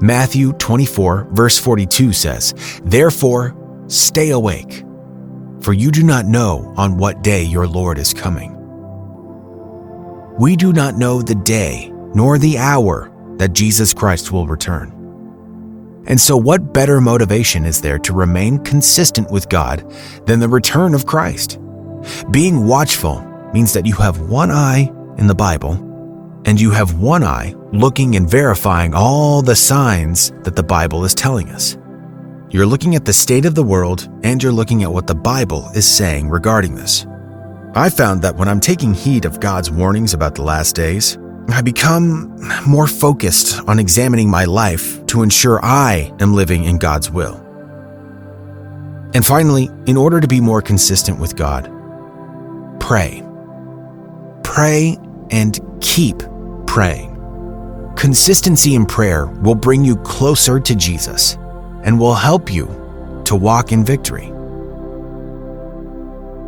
Matthew 24, verse 42 says, Therefore, stay awake, for you do not know on what day your Lord is coming. We do not know the day nor the hour that Jesus Christ will return. And so, what better motivation is there to remain consistent with God than the return of Christ? Being watchful means that you have one eye in the Bible and you have one eye looking and verifying all the signs that the Bible is telling us. You're looking at the state of the world and you're looking at what the Bible is saying regarding this. I found that when I'm taking heed of God's warnings about the last days, I become more focused on examining my life to ensure I am living in God's will. And finally, in order to be more consistent with God, pray. Pray and keep praying. Consistency in prayer will bring you closer to Jesus and will help you to walk in victory.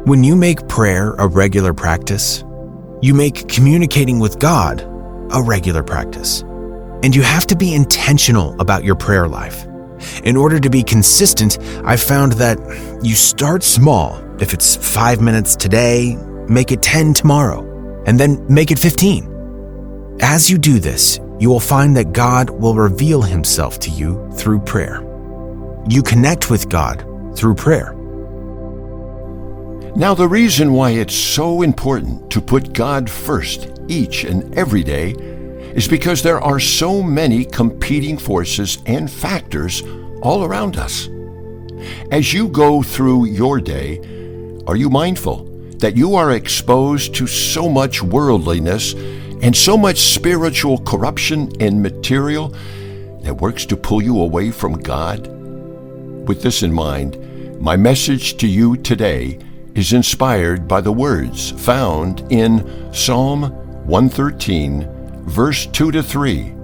When you make prayer a regular practice, you make communicating with God a regular practice. And you have to be intentional about your prayer life. In order to be consistent, I've found that you start small. If it's five minutes today, make it 10 tomorrow, and then make it 15. As you do this, you will find that God will reveal himself to you through prayer. You connect with God through prayer. Now, the reason why it's so important to put God first each and every day is because there are so many competing forces and factors all around us. As you go through your day, are you mindful that you are exposed to so much worldliness and so much spiritual corruption and material that works to pull you away from God? With this in mind, my message to you today is inspired by the words found in Psalm 113, verse 2 to 3.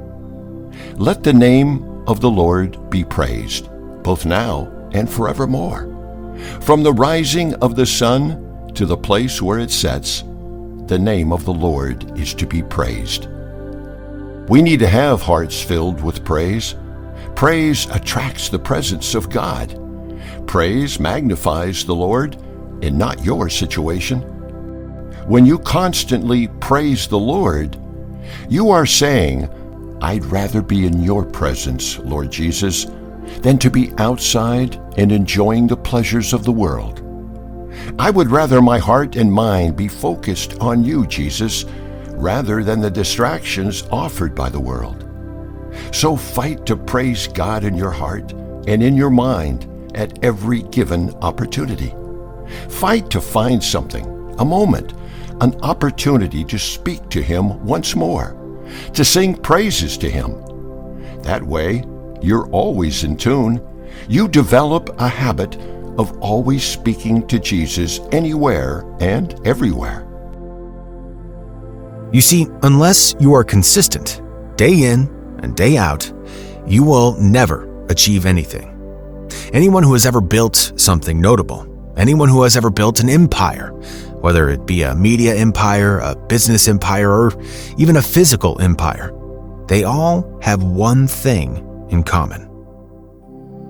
Let the name of the Lord be praised, both now and forevermore. From the rising of the sun to the place where it sets, the name of the Lord is to be praised. We need to have hearts filled with praise. Praise attracts the presence of God. Praise magnifies the Lord and not your situation. When you constantly praise the Lord, you are saying, I'd rather be in your presence, Lord Jesus, than to be outside and enjoying the pleasures of the world. I would rather my heart and mind be focused on you, Jesus, rather than the distractions offered by the world. So fight to praise God in your heart and in your mind at every given opportunity. Fight to find something, a moment, an opportunity to speak to Him once more, to sing praises to Him. That way, you're always in tune. You develop a habit of always speaking to Jesus anywhere and everywhere. You see, unless you are consistent, day in and day out, you will never achieve anything. Anyone who has ever built something notable Anyone who has ever built an empire, whether it be a media empire, a business empire, or even a physical empire, they all have one thing in common.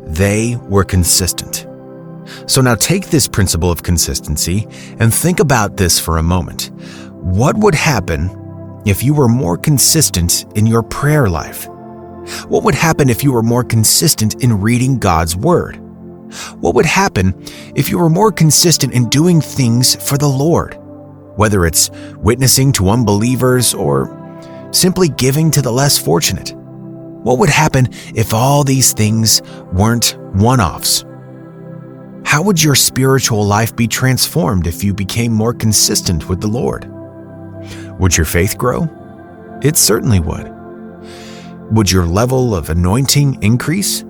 They were consistent. So now take this principle of consistency and think about this for a moment. What would happen if you were more consistent in your prayer life? What would happen if you were more consistent in reading God's Word? What would happen if you were more consistent in doing things for the Lord? Whether it's witnessing to unbelievers or simply giving to the less fortunate? What would happen if all these things weren't one offs? How would your spiritual life be transformed if you became more consistent with the Lord? Would your faith grow? It certainly would. Would your level of anointing increase?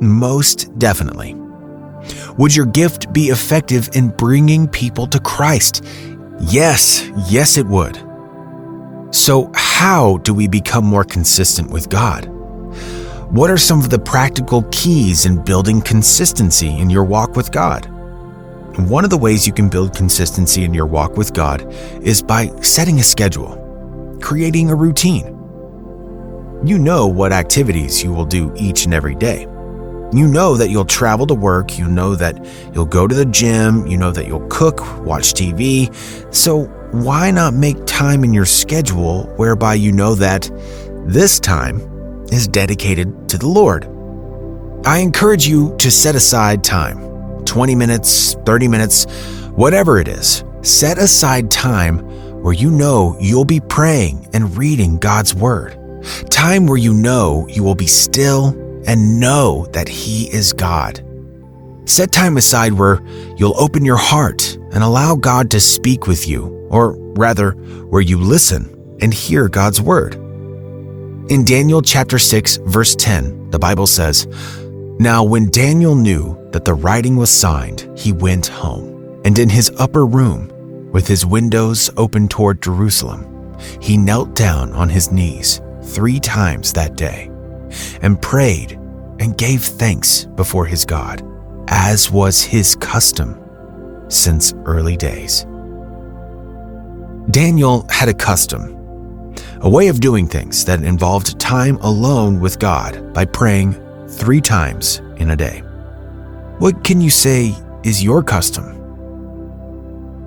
Most definitely. Would your gift be effective in bringing people to Christ? Yes, yes, it would. So, how do we become more consistent with God? What are some of the practical keys in building consistency in your walk with God? One of the ways you can build consistency in your walk with God is by setting a schedule, creating a routine. You know what activities you will do each and every day. You know that you'll travel to work, you know that you'll go to the gym, you know that you'll cook, watch TV. So, why not make time in your schedule whereby you know that this time is dedicated to the Lord? I encourage you to set aside time 20 minutes, 30 minutes, whatever it is. Set aside time where you know you'll be praying and reading God's Word. Time where you know you will be still and know that He is God. Set time aside where you'll open your heart and allow God to speak with you, or rather, where you listen and hear God's Word. In Daniel chapter 6, verse 10, the Bible says, Now when Daniel knew that the writing was signed, he went home, and in his upper room, with his windows open toward Jerusalem, he knelt down on his knees three times that day and prayed and gave thanks before his God, as was his custom since early days. Daniel had a custom, a way of doing things that involved time alone with God by praying three times in a day. What can you say is your custom?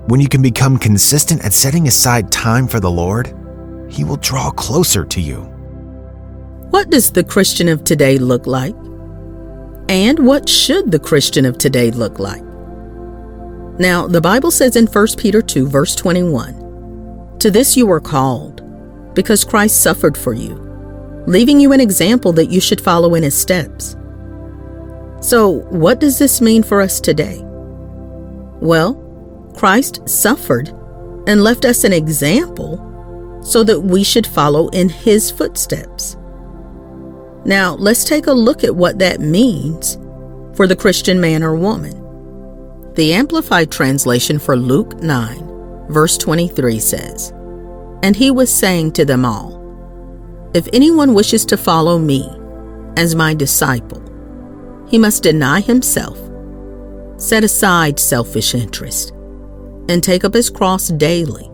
When you can become consistent at setting aside time for the Lord, He will draw closer to you. What does the Christian of today look like? And what should the Christian of today look like? Now, the Bible says in 1 Peter 2, verse 21 To this you were called, because Christ suffered for you, leaving you an example that you should follow in his steps. So, what does this mean for us today? Well, Christ suffered and left us an example so that we should follow in his footsteps. Now, let's take a look at what that means for the Christian man or woman. The Amplified Translation for Luke 9, verse 23 says, And he was saying to them all, If anyone wishes to follow me as my disciple, he must deny himself, set aside selfish interest, and take up his cross daily,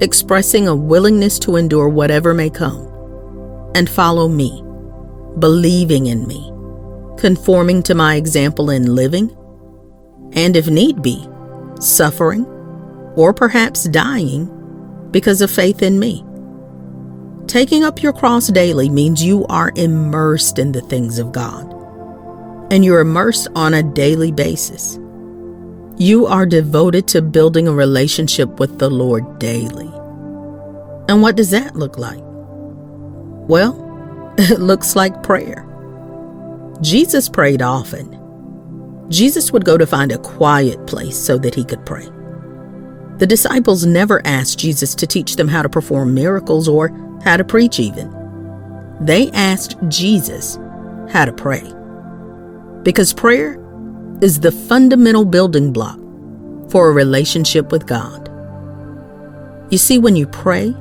expressing a willingness to endure whatever may come, and follow me believing in me, conforming to my example in living, and if need be, suffering, or perhaps dying because of faith in me. Taking up your cross daily means you are immersed in the things of God, and you're immersed on a daily basis. You are devoted to building a relationship with the Lord daily. And what does that look like? Well, it looks like prayer. Jesus prayed often. Jesus would go to find a quiet place so that he could pray. The disciples never asked Jesus to teach them how to perform miracles or how to preach, even. They asked Jesus how to pray. Because prayer is the fundamental building block for a relationship with God. You see, when you pray,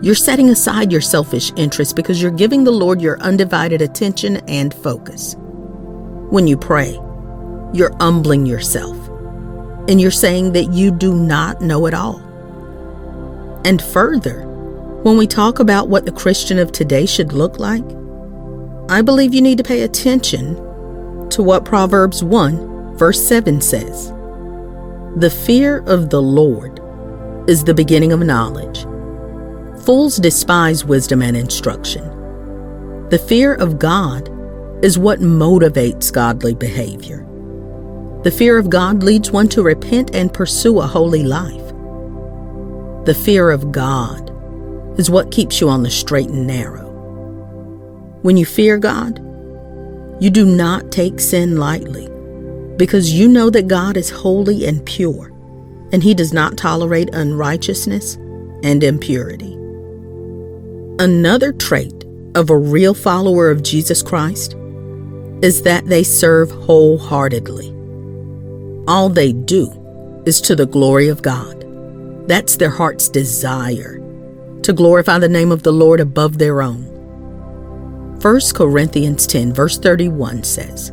you're setting aside your selfish interests because you're giving the Lord your undivided attention and focus. When you pray, you're humbling yourself and you're saying that you do not know it all. And further, when we talk about what the Christian of today should look like, I believe you need to pay attention to what Proverbs 1, verse 7 says The fear of the Lord is the beginning of knowledge Fools despise wisdom and instruction. The fear of God is what motivates godly behavior. The fear of God leads one to repent and pursue a holy life. The fear of God is what keeps you on the straight and narrow. When you fear God, you do not take sin lightly because you know that God is holy and pure, and He does not tolerate unrighteousness and impurity. Another trait of a real follower of Jesus Christ is that they serve wholeheartedly. All they do is to the glory of God. That's their heart's desire to glorify the name of the Lord above their own. 1 Corinthians 10, verse 31 says,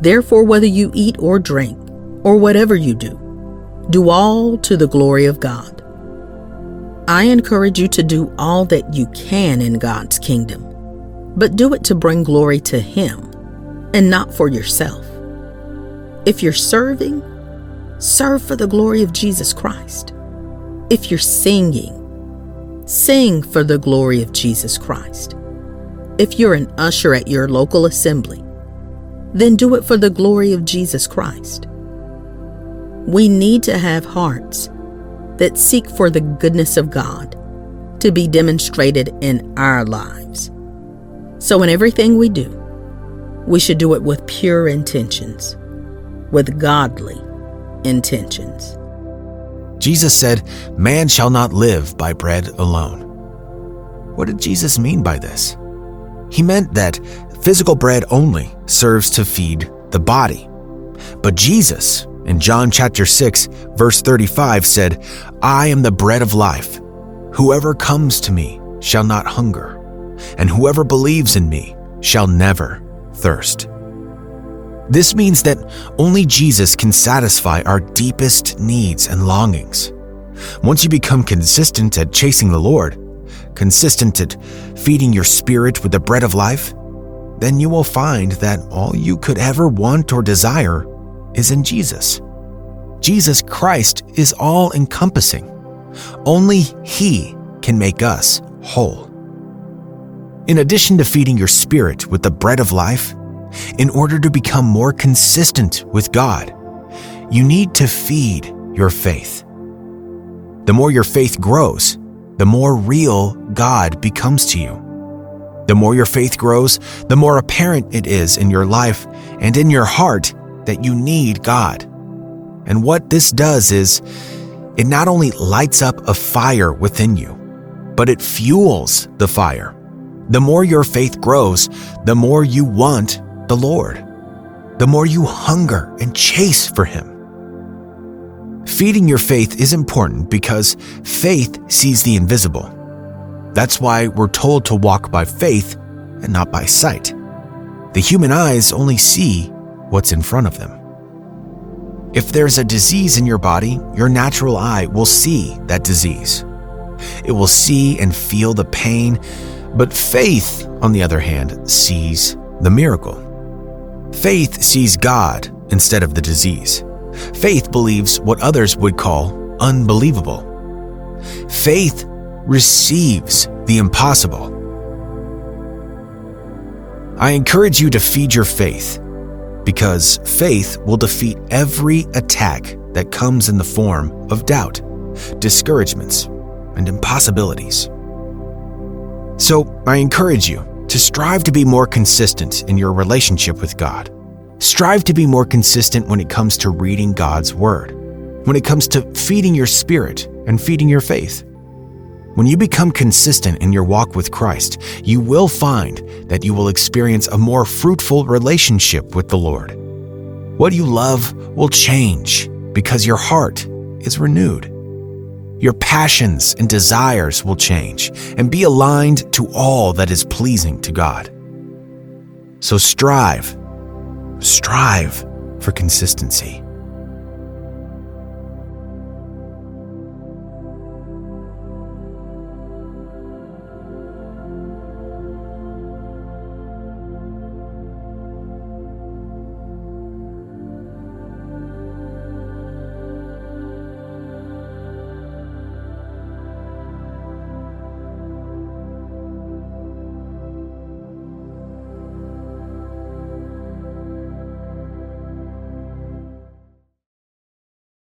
Therefore, whether you eat or drink, or whatever you do, do all to the glory of God. I encourage you to do all that you can in God's kingdom. but do it to bring glory to Him and not for yourself. If you're serving, serve for the glory of Jesus Christ. If you're singing, sing for the glory of Jesus Christ. If you're an usher at your local assembly, then do it for the glory of Jesus Christ. We need to have hearts that seek for the goodness of God to be demonstrated in our lives. So, in everything we do, we should do it with pure intentions, with godly intentions. Jesus said, Man shall not live by bread alone. What did Jesus mean by this? He meant that physical bread only serves to feed the body. But Jesus, in John chapter 6, verse 35, said, I am the bread of life. Whoever comes to me shall not hunger, and whoever believes in me shall never thirst. This means that only Jesus can satisfy our deepest needs and longings. Once you become consistent at chasing the Lord, consistent at feeding your spirit with the bread of life, then you will find that all you could ever want or desire is in Jesus. Jesus Christ is all encompassing. Only He can make us whole. In addition to feeding your spirit with the bread of life, in order to become more consistent with God, you need to feed your faith. The more your faith grows, the more real God becomes to you. The more your faith grows, the more apparent it is in your life and in your heart that you need God. And what this does is, it not only lights up a fire within you, but it fuels the fire. The more your faith grows, the more you want the Lord, the more you hunger and chase for Him. Feeding your faith is important because faith sees the invisible. That's why we're told to walk by faith and not by sight. The human eyes only see what's in front of them. If there's a disease in your body, your natural eye will see that disease. It will see and feel the pain, but faith, on the other hand, sees the miracle. Faith sees God instead of the disease. Faith believes what others would call unbelievable. Faith receives the impossible. I encourage you to feed your faith because faith will defeat every attack that comes in the form of doubt, discouragements, and impossibilities. So I encourage you to strive to be more consistent in your relationship with God. Strive to be more consistent when it comes to reading God's Word, when it comes to feeding your spirit and feeding your faith. When you become consistent in your walk with Christ, you will find that you will experience a more fruitful relationship with the Lord. What you love will change because your heart is renewed. Your passions and desires will change and be aligned to all that is pleasing to God. So strive, strive for consistency.